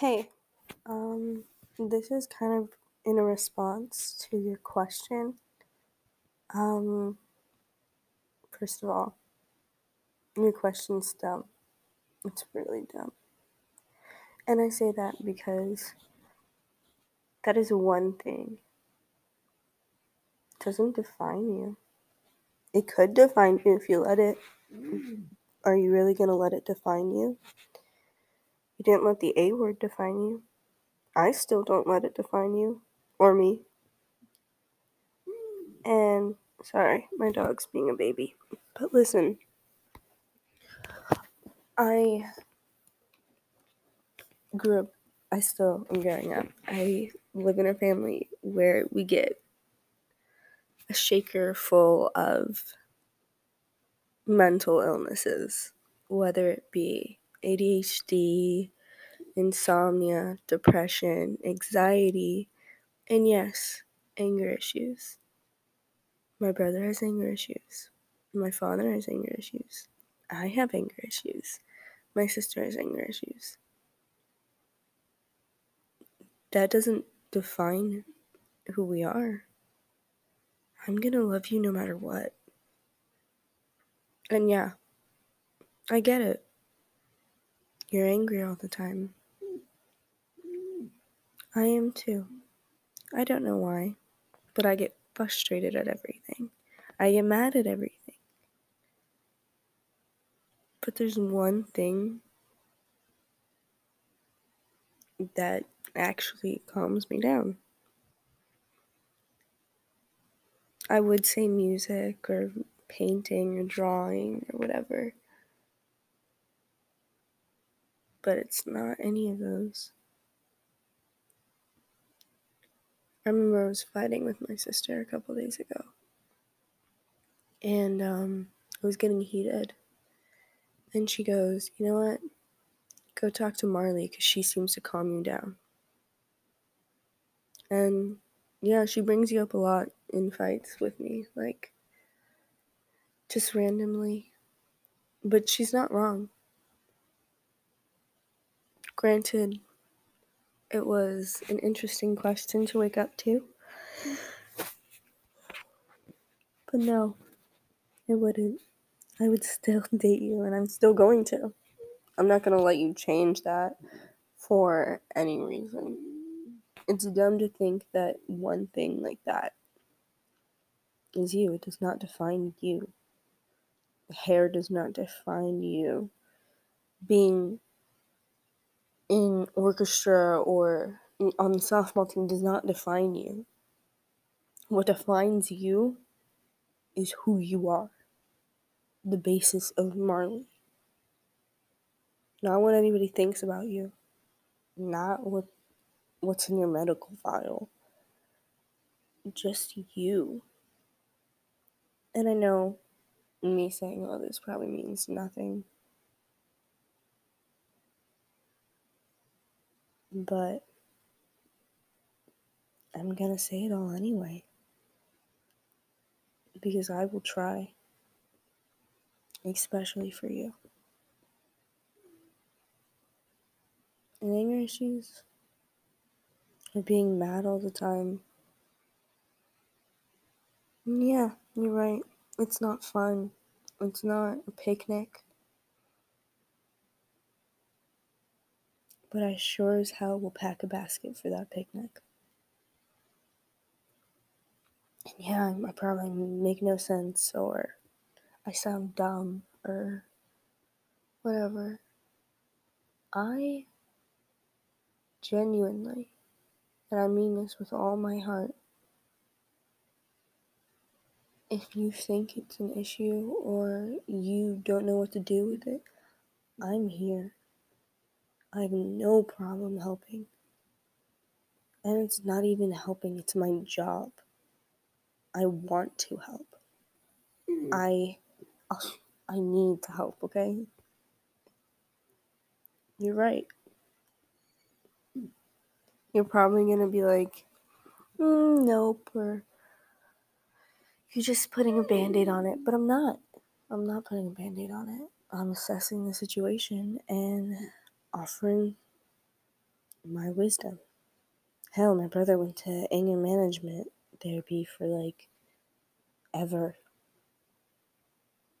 Hey, um, this is kind of in a response to your question. Um, first of all, your question's dumb. It's really dumb. And I say that because that is one thing. It doesn't define you. It could define you if you let it. Are you really going to let it define you? You didn't let the A word define you. I still don't let it define you or me. And sorry, my dog's being a baby. But listen, I grew up, I still am growing up. I live in a family where we get a shaker full of mental illnesses, whether it be ADHD, insomnia, depression, anxiety, and yes, anger issues. My brother has anger issues. My father has anger issues. I have anger issues. My sister has anger issues. That doesn't define who we are. I'm gonna love you no matter what. And yeah, I get it. You're angry all the time. I am too. I don't know why, but I get frustrated at everything. I get mad at everything. But there's one thing that actually calms me down. I would say music or painting or drawing or whatever. But it's not any of those. I remember I was fighting with my sister a couple days ago. And um, I was getting heated. And she goes, You know what? Go talk to Marley because she seems to calm you down. And yeah, she brings you up a lot in fights with me, like just randomly. But she's not wrong. Granted, it was an interesting question to wake up to. But no, it wouldn't. I would still date you, and I'm still going to. I'm not going to let you change that for any reason. It's dumb to think that one thing like that is you. It does not define you. Hair does not define you. Being in orchestra or on the softball team does not define you. What defines you is who you are. The basis of Marley. Not what anybody thinks about you. Not what what's in your medical file. Just you. And I know me saying all this probably means nothing. But I'm gonna say it all anyway. Because I will try. Especially for you. And anger issues of being mad all the time. Yeah, you're right. It's not fun. It's not a picnic. But I sure as hell will pack a basket for that picnic. And yeah, I probably make no sense or I sound dumb or whatever. I genuinely, and I mean this with all my heart, if you think it's an issue or you don't know what to do with it, I'm here. I have no problem helping. And it's not even helping, it's my job. I want to help. I I need to help, okay? You're right. You're probably going to be like, mm, nope, or you're just putting a band aid on it. But I'm not. I'm not putting a band aid on it. I'm assessing the situation and offering my wisdom. Hell, my brother went to anger management therapy for like ever.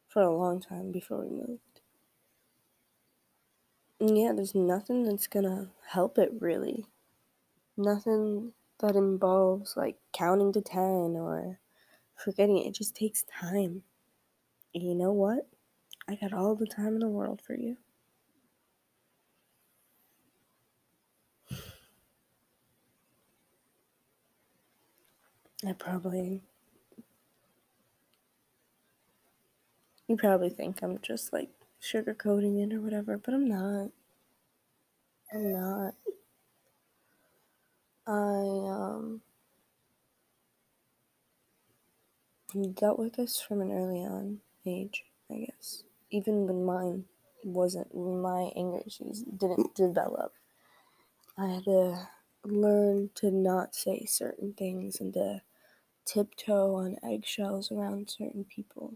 For a long time before we moved. And yeah, there's nothing that's gonna help it really. Nothing that involves like counting to 10 or forgetting it. It just takes time. And you know what? I got all the time in the world for you. I probably. You probably think I'm just like sugarcoating it or whatever, but I'm not. I'm not. I, um. dealt with this from an early on age, I guess. Even when mine wasn't, when my anger issues didn't develop, I had to learn to not say certain things and to tiptoe on eggshells around certain people.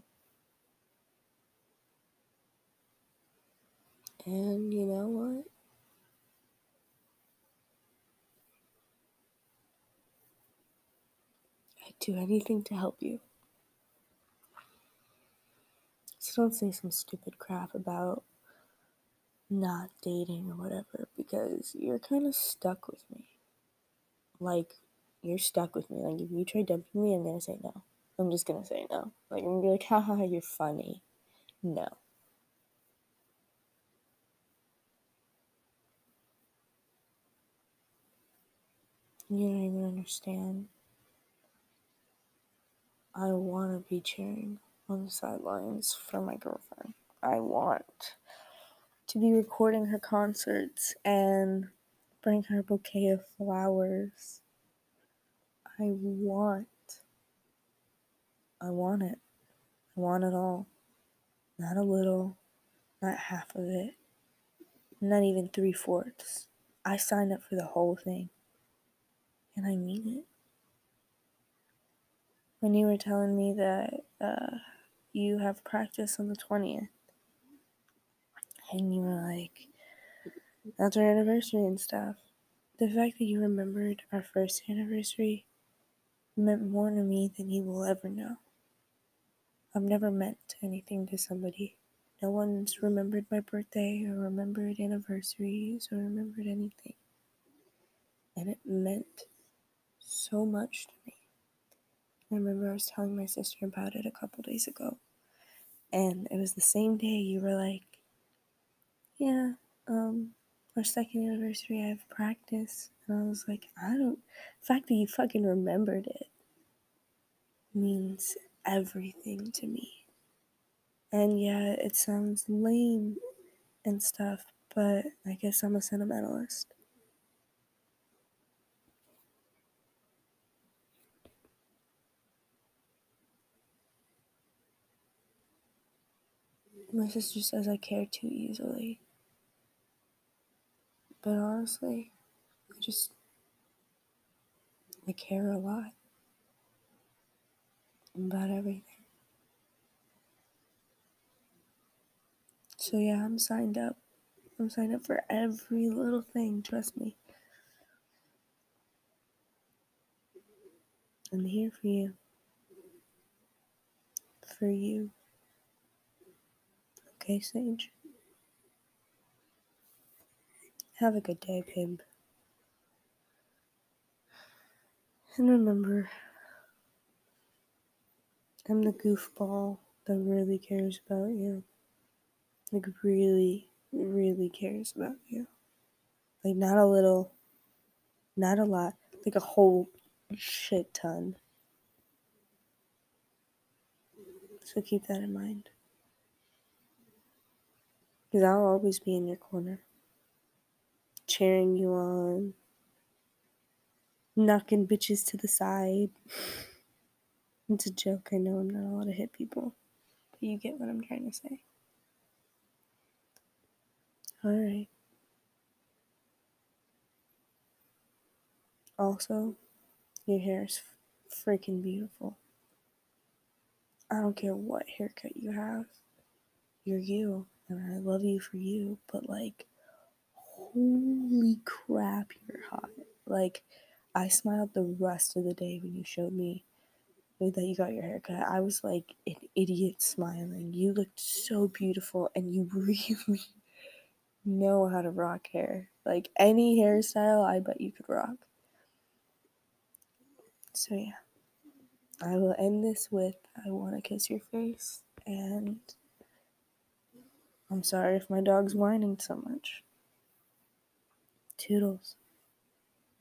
And you know what? I'd do anything to help you. So don't say some stupid crap about not dating or whatever because you're kind of stuck with me. Like, you're stuck with me. Like, if you try dumping me, I'm gonna say no. I'm just gonna say no. Like, I'm gonna be like, haha, you're funny. No. You don't even understand. I want to be cheering on the sidelines for my girlfriend. I want to be recording her concerts and bring her a bouquet of flowers. I want. I want it. I want it all. Not a little, not half of it, not even three fourths. I signed up for the whole thing. And I mean it. When you were telling me that uh, you have practice on the 20th, and you were like, that's our anniversary and stuff. The fact that you remembered our first anniversary meant more to me than you will ever know. I've never meant anything to somebody. No one's remembered my birthday or remembered anniversaries or remembered anything. And it meant so much to me. I remember I was telling my sister about it a couple days ago. And it was the same day you were like, Yeah, um, our second anniversary, I have practice. And I was like, I don't, the fact that you fucking remembered it means everything to me. And yeah, it sounds lame and stuff, but I guess I'm a sentimentalist. My sister says I care too easily. But honestly, I just, I care a lot about everything. So yeah, I'm signed up. I'm signed up for every little thing, trust me. I'm here for you. For you. Okay, Sage? Have a good day, babe. And remember, I'm the goofball that really cares about you. Like, really, really cares about you. Like, not a little, not a lot, like a whole shit ton. So keep that in mind. Because I'll always be in your corner, cheering you on, knocking bitches to the side. It's a joke. I know I'm not allowed to hit people, but you get what I'm trying to say. Alright. Also, your hair is freaking beautiful. I don't care what haircut you have. You're you, and I love you for you, but like, holy crap, you're hot. Like, I smiled the rest of the day when you showed me that you got your haircut. I was like an idiot smiling. You looked so beautiful and you really know how to rock hair. Like any hairstyle, I bet you could rock. So, yeah. I will end this with I want to kiss your face. And I'm sorry if my dog's whining so much. Toodles.